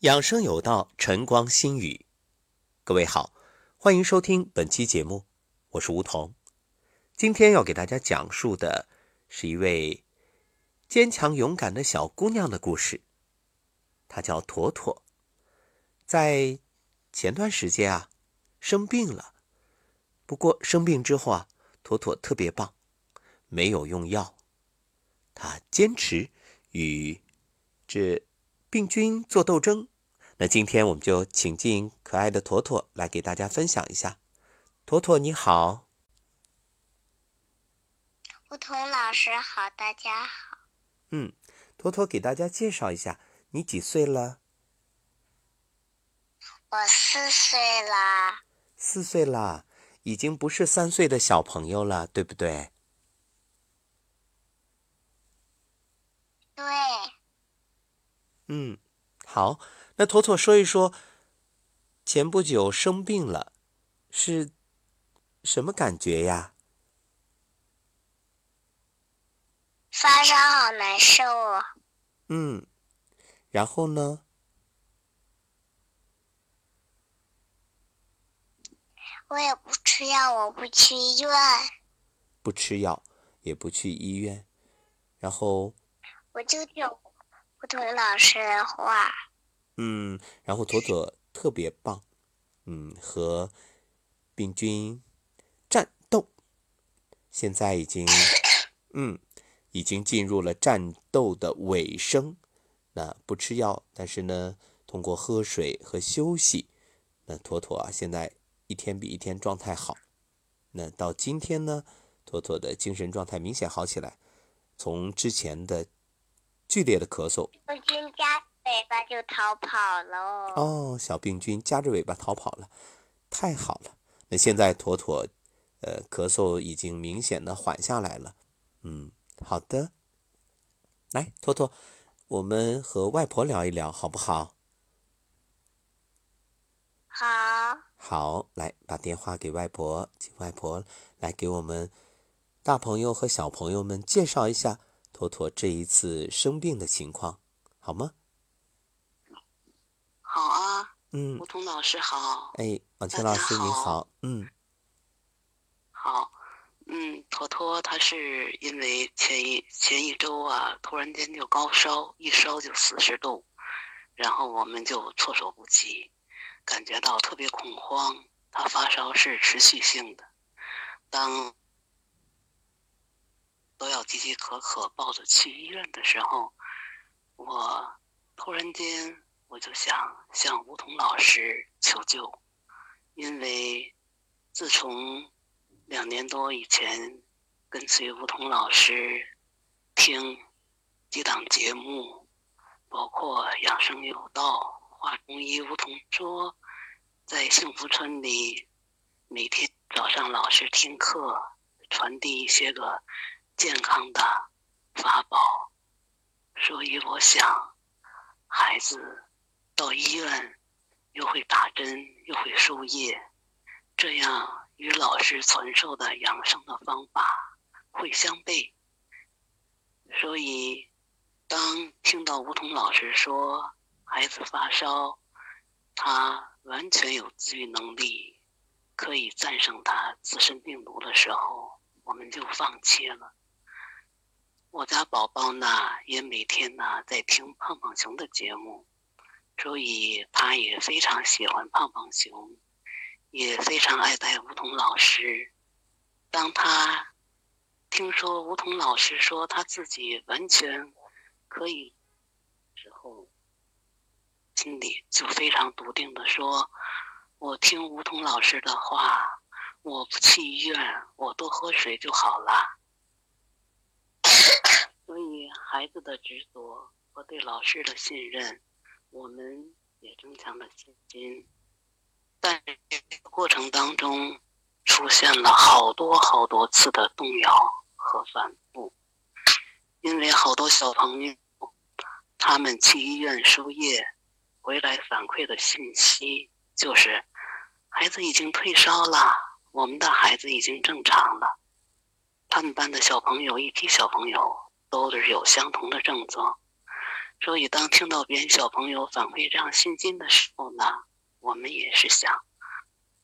养生有道，晨光心语。各位好，欢迎收听本期节目，我是梧桐。今天要给大家讲述的是一位坚强勇敢的小姑娘的故事。她叫妥妥，在前段时间啊生病了。不过生病之后啊，妥妥特别棒，没有用药，她坚持与这病菌做斗争。那今天我们就请进可爱的坨坨来给大家分享一下。坨坨你好，梧桐老师好，大家好。嗯，坨坨给大家介绍一下，你几岁了？我四岁啦。四岁啦，已经不是三岁的小朋友了，对不对？对。嗯，好。那妥妥说一说，前不久生病了，是什么感觉呀？发烧好难受哦。嗯，然后呢？我也不吃药，我不去医院。不吃药，也不去医院，然后我就听不同老师的话。嗯，然后妥妥特别棒，嗯，和病菌战斗，现在已经，嗯，已经进入了战斗的尾声。那不吃药，但是呢，通过喝水和休息，那妥妥啊，现在一天比一天状态好。那到今天呢，妥妥的精神状态明显好起来，从之前的剧烈的咳嗽。病菌夹尾巴就逃跑了哦，小病菌夹着尾巴逃跑了，太好了。那现在妥妥，呃，咳嗽已经明显的缓下来了。嗯，好的。来，妥妥，我们和外婆聊一聊，好不好？好。好，来把电话给外婆，请外婆来给我们大朋友和小朋友们介绍一下妥妥这一次生病的情况，好吗？好啊，嗯，吴桐老师好，哎，王清老师你好，嗯，好，嗯，坨坨他是因为前一前一周啊，突然间就高烧，一烧就四十度，然后我们就措手不及，感觉到特别恐慌。他发烧是持续性的，当都要急急可可抱着去医院的时候，我突然间。我就想向梧桐老师求救，因为自从两年多以前跟随梧桐老师听几档节目，包括《养生有道》《话中医》梧桐说，在幸福村里每天早上老师听课，传递一些个健康的法宝，所以我想孩子。到医院，又会打针，又会输液，这样与老师传授的养生的方法会相悖。所以，当听到梧桐老师说孩子发烧，他完全有自愈能力，可以战胜他自身病毒的时候，我们就放弃了。我家宝宝呢，也每天呢在听胖胖熊的节目。所以他也非常喜欢胖胖熊，也非常爱戴梧桐老师。当他听说梧桐老师说他自己完全可以之后，心里就非常笃定的说：“我听梧桐老师的话，我不去医院，我多喝水就好了。”孩子的执着和对老师的信任。我们也增强了信心，但过程当中出现了好多好多次的动摇和反复，因为好多小朋友他们去医院输液回来反馈的信息就是孩子已经退烧了，我们的孩子已经正常了。他们班的小朋友一批小朋友都是有相同的症状。所以当听到别人小朋友反馈这样信心的时候呢，我们也是想，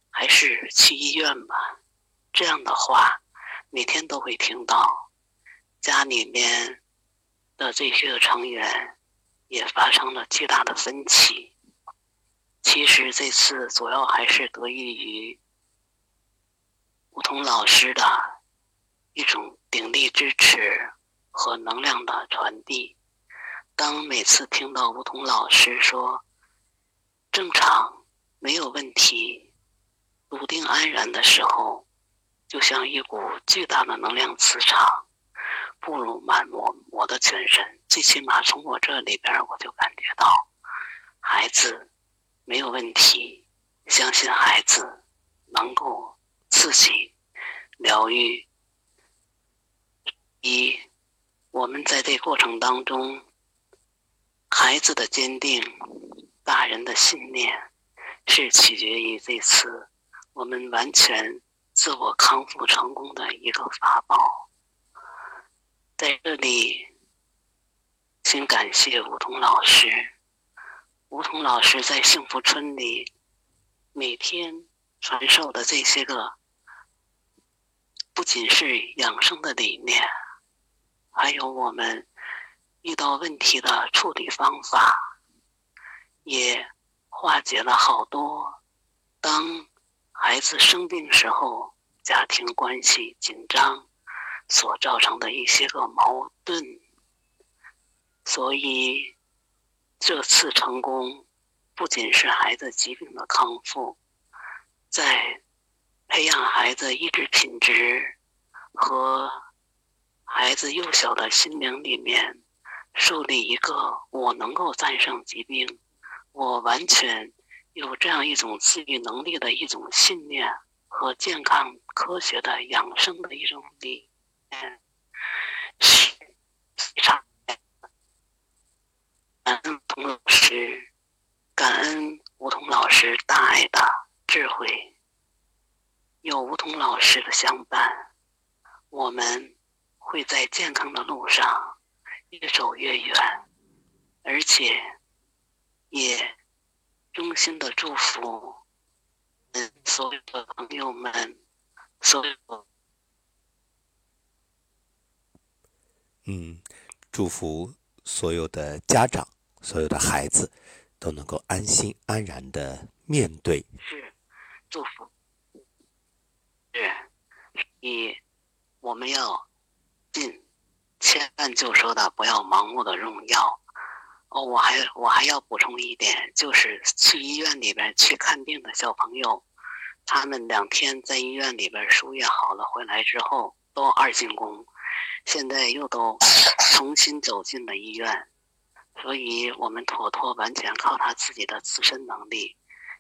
还是去医院吧。这样的话，每天都会听到家里面的这些成员也发生了巨大的分歧。其实这次主要还是得益于梧桐老师的一种鼎力支持和能量的传递。当每次听到梧桐老师说“正常，没有问题，笃定安然”的时候，就像一股巨大的能量磁场，布入满我我的全身。最起码从我这里边，我就感觉到，孩子没有问题，相信孩子能够自己疗愈。一，我们在这过程当中，孩子的坚定，大人的信念，是取决于这次我们完全。自我康复成功的一个法宝，在这里，先感谢梧桐老师。梧桐老师在幸福村里每天传授的这些个，不仅是养生的理念，还有我们遇到问题的处理方法，也化解了好多当。孩子生病时候，家庭关系紧张所造成的一些个矛盾，所以这次成功不仅是孩子疾病的康复，在培养孩子意志品质和孩子幼小的心灵里面树立一个我能够战胜疾病，我完全。有这样一种自愈能力的一种信念和健康科学的养生的一种理念，是非常感恩童老师，感恩梧桐老师大爱的智慧。有梧桐老师的相伴，我们会在健康的路上越走越远，而且也。衷心的祝福，嗯，所有的朋友们，所有，嗯，祝福所有的家长，所有的孩子都能够安心安然的面对。是，祝福，是，你，我们要进，千万就说的不要盲目的用药。哦，我还我还要补充一点，就是去医院里边去看病的小朋友，他们两天在医院里边输液好了，回来之后都二进宫，现在又都重新走进了医院，所以我们妥妥完全靠他自己的自身能力，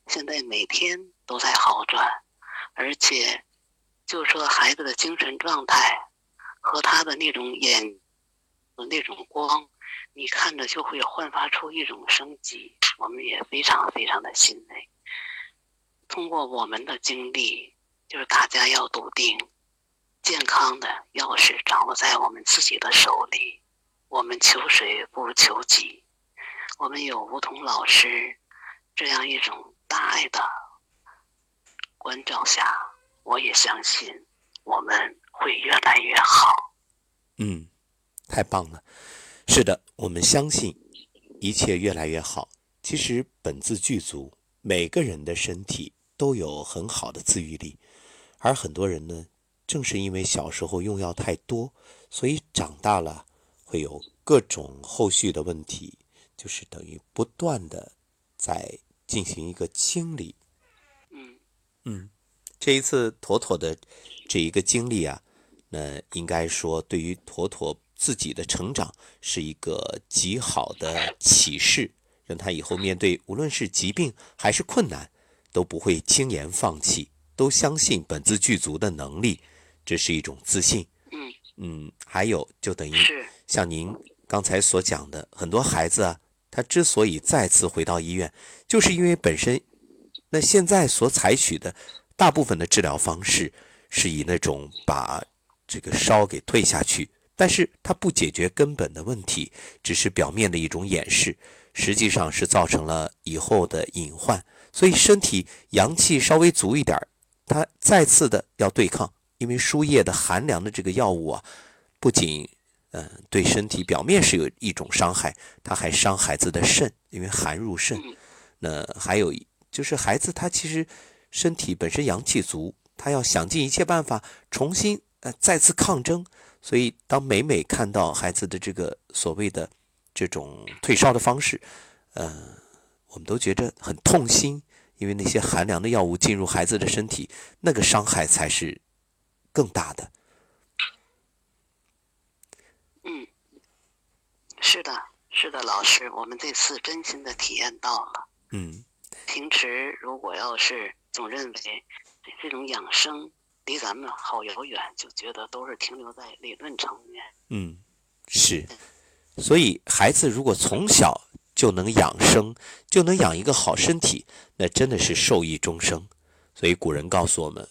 现在每天都在好转，而且就说孩子的精神状态和他的那种眼的那种光。你看着就会焕发出一种生机，我们也非常非常的欣慰。通过我们的经历，就是大家要笃定，健康的钥匙掌握在我们自己的手里。我们求谁不如求己。我们有梧桐老师这样一种大爱的关照下，我也相信我们会越来越好。嗯，太棒了。是的，我们相信一切越来越好。其实本自具足，每个人的身体都有很好的自愈力，而很多人呢，正是因为小时候用药太多，所以长大了会有各种后续的问题，就是等于不断的在进行一个清理。嗯嗯，这一次妥妥的这一个经历啊，那应该说对于妥妥。自己的成长是一个极好的启示，让他以后面对无论是疾病还是困难，都不会轻言放弃，都相信本自具足的能力，这是一种自信。嗯嗯，还有就等于像您刚才所讲的，很多孩子啊，他之所以再次回到医院，就是因为本身那现在所采取的大部分的治疗方式，是以那种把这个烧给退下去。但是它不解决根本的问题，只是表面的一种掩饰，实际上是造成了以后的隐患。所以身体阳气稍微足一点，它再次的要对抗，因为输液的寒凉的这个药物啊，不仅嗯对身体表面是有一种伤害，它还伤孩子的肾，因为寒入肾。那还有就是孩子他其实身体本身阳气足，他要想尽一切办法重新呃再次抗争。所以，当每每看到孩子的这个所谓的这种退烧的方式，呃，我们都觉着很痛心，因为那些寒凉的药物进入孩子的身体，那个伤害才是更大的。嗯，是的，是的，老师，我们这次真心的体验到了。嗯，平时如果要是总认为这种养生。离咱们好遥远，就觉得都是停留在理论层面。嗯，是，所以孩子如果从小就能养生，就能养一个好身体，那真的是受益终生。所以古人告诉我们：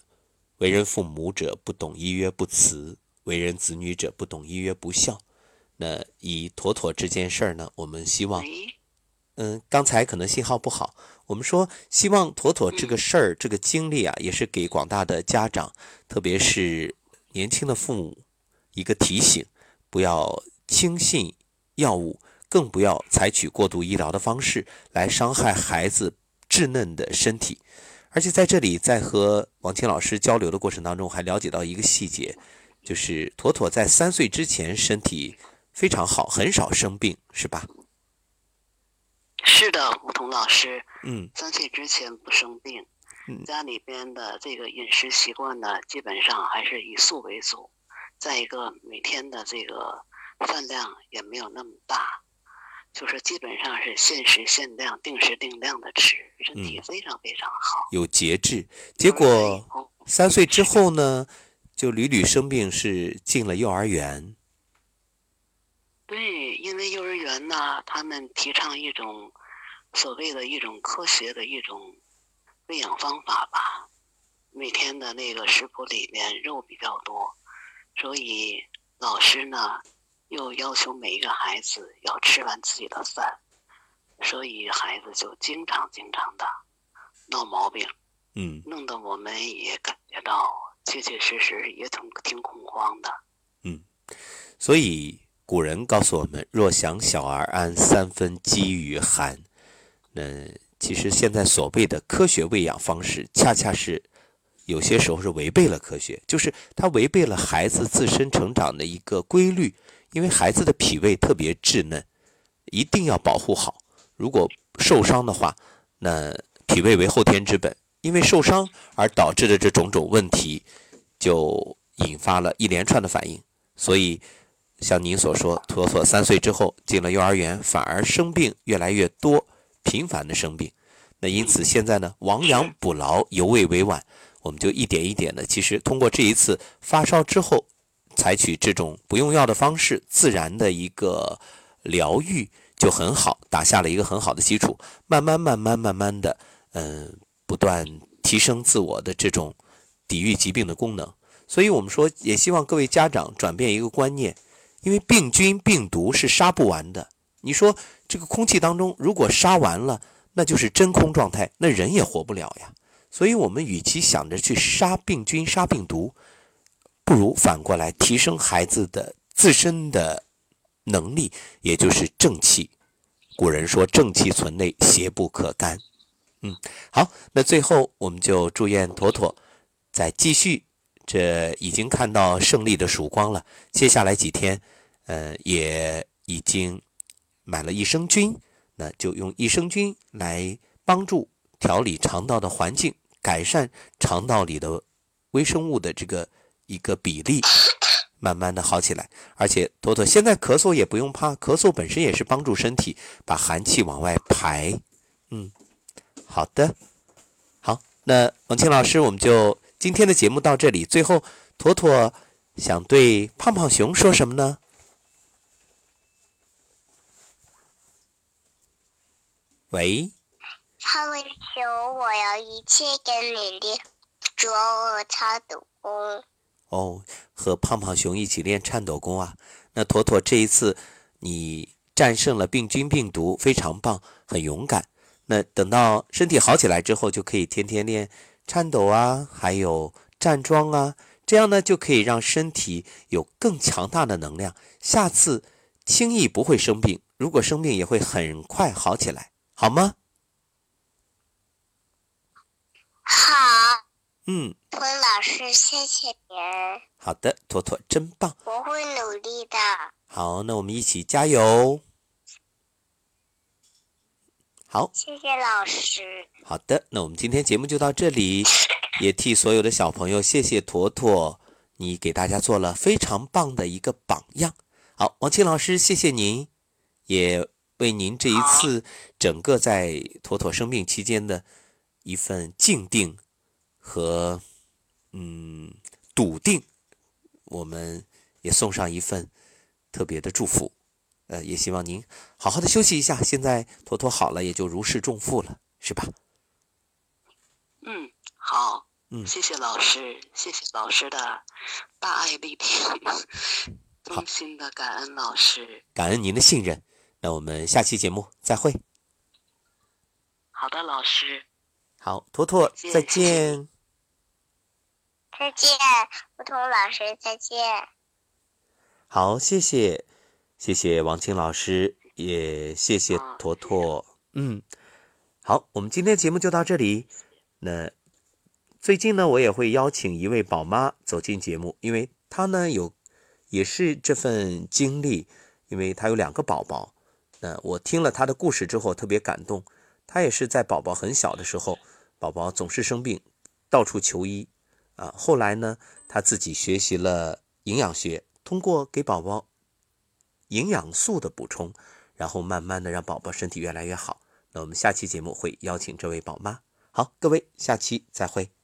为人父母者不懂医曰不慈，为人子女者不懂医曰不孝。那以妥妥这件事儿呢，我们希望，嗯，刚才可能信号不好。我们说，希望妥妥这个事儿、这个经历啊，也是给广大的家长，特别是年轻的父母一个提醒：不要轻信药物，更不要采取过度医疗的方式来伤害孩子稚嫩的身体。而且在这里，在和王清老师交流的过程当中，还了解到一个细节，就是妥妥在三岁之前身体非常好，很少生病，是吧？是的，吴桐老师。嗯，三岁之前不生病，嗯家里边的这个饮食习惯呢，基本上还是以素为主。再一个，每天的这个饭量也没有那么大，就是基本上是限时限量、定时定量的吃，身体非常非常好，有节制。结果三岁之后呢，就屡屡生病，是进了幼儿园。对，因为幼儿园呢，他们提倡一种所谓的一种科学的一种喂养方法吧。每天的那个食谱里面肉比较多，所以老师呢又要求每一个孩子要吃完自己的饭，所以孩子就经常经常的闹毛病。嗯，弄得我们也感觉到确确实实也挺挺恐慌的。嗯，所以。古人告诉我们：“若想小儿安，三分饥与寒。”那其实现在所谓的科学喂养方式，恰恰是有些时候是违背了科学，就是它违背了孩子自身成长的一个规律。因为孩子的脾胃特别稚嫩，一定要保护好。如果受伤的话，那脾胃为后天之本，因为受伤而导致的这种种问题，就引发了一连串的反应。所以。像您所说，妥妥三岁之后进了幼儿园，反而生病越来越多，频繁的生病。那因此现在呢，亡羊补牢，犹未为晚。我们就一点一点的，其实通过这一次发烧之后，采取这种不用药的方式，自然的一个疗愈就很好，打下了一个很好的基础。慢慢慢慢慢慢的，嗯，不断提升自我的这种抵御疾病的功能。所以我们说，也希望各位家长转变一个观念。因为病菌、病毒是杀不完的。你说这个空气当中，如果杀完了，那就是真空状态，那人也活不了呀。所以，我们与其想着去杀病菌、杀病毒，不如反过来提升孩子的自身的能力，也就是正气。古人说：“正气存内，邪不可干。”嗯，好，那最后我们就祝愿妥妥再继续，这已经看到胜利的曙光了。接下来几天。呃，也已经买了益生菌，那就用益生菌来帮助调理肠道的环境，改善肠道里的微生物的这个一个比例，慢慢的好起来。而且妥妥现在咳嗽也不用怕，咳嗽本身也是帮助身体把寒气往外排。嗯，好的，好，那王清老师，我们就今天的节目到这里。最后，妥妥想对胖胖熊说什么呢？喂，胖胖熊，我要一切跟你的卓尔超的功。哦，和胖胖熊一起练颤抖功啊。那妥妥这一次你战胜了病菌病毒，非常棒，很勇敢。那等到身体好起来之后，就可以天天练颤抖啊，还有站桩啊，这样呢就可以让身体有更强大的能量，下次轻易不会生病。如果生病，也会很快好起来，好吗？好，嗯，托老师，谢谢您，好的，托托真棒。我会努力的。好，那我们一起加油。好，谢谢老师。好的，那我们今天节目就到这里，也替所有的小朋友谢谢坨坨，你给大家做了非常棒的一个榜样。好，王清老师，谢谢您，也为您这一次整个在妥妥生病期间的一份静定和嗯笃定，我们也送上一份特别的祝福。呃，也希望您好好的休息一下。现在妥妥好了，也就如释重负了，是吧？嗯，好，嗯谢谢老师，谢谢老师的大爱力挺，衷心的感恩老师。感恩您的信任。那我们下期节目再会。好的，老师，好，坨坨再见再见。梧桐老师，再见。好，谢谢，谢谢王青老师，也谢谢啊坨坨。嗯，好，我们今天节目就到这里。那最近呢，我也会邀请一位宝妈走进节目，因为她呢有也是这份经历，因为她有两个宝宝。那我听了她的故事之后特别感动，她也是在宝宝很小的时候，宝宝总是生病，到处求医啊。后来呢，她自己学习了营养学，通过给宝宝营养素的补充，然后慢慢的让宝宝身体越来越好。那我们下期节目会邀请这位宝妈。好，各位，下期再会。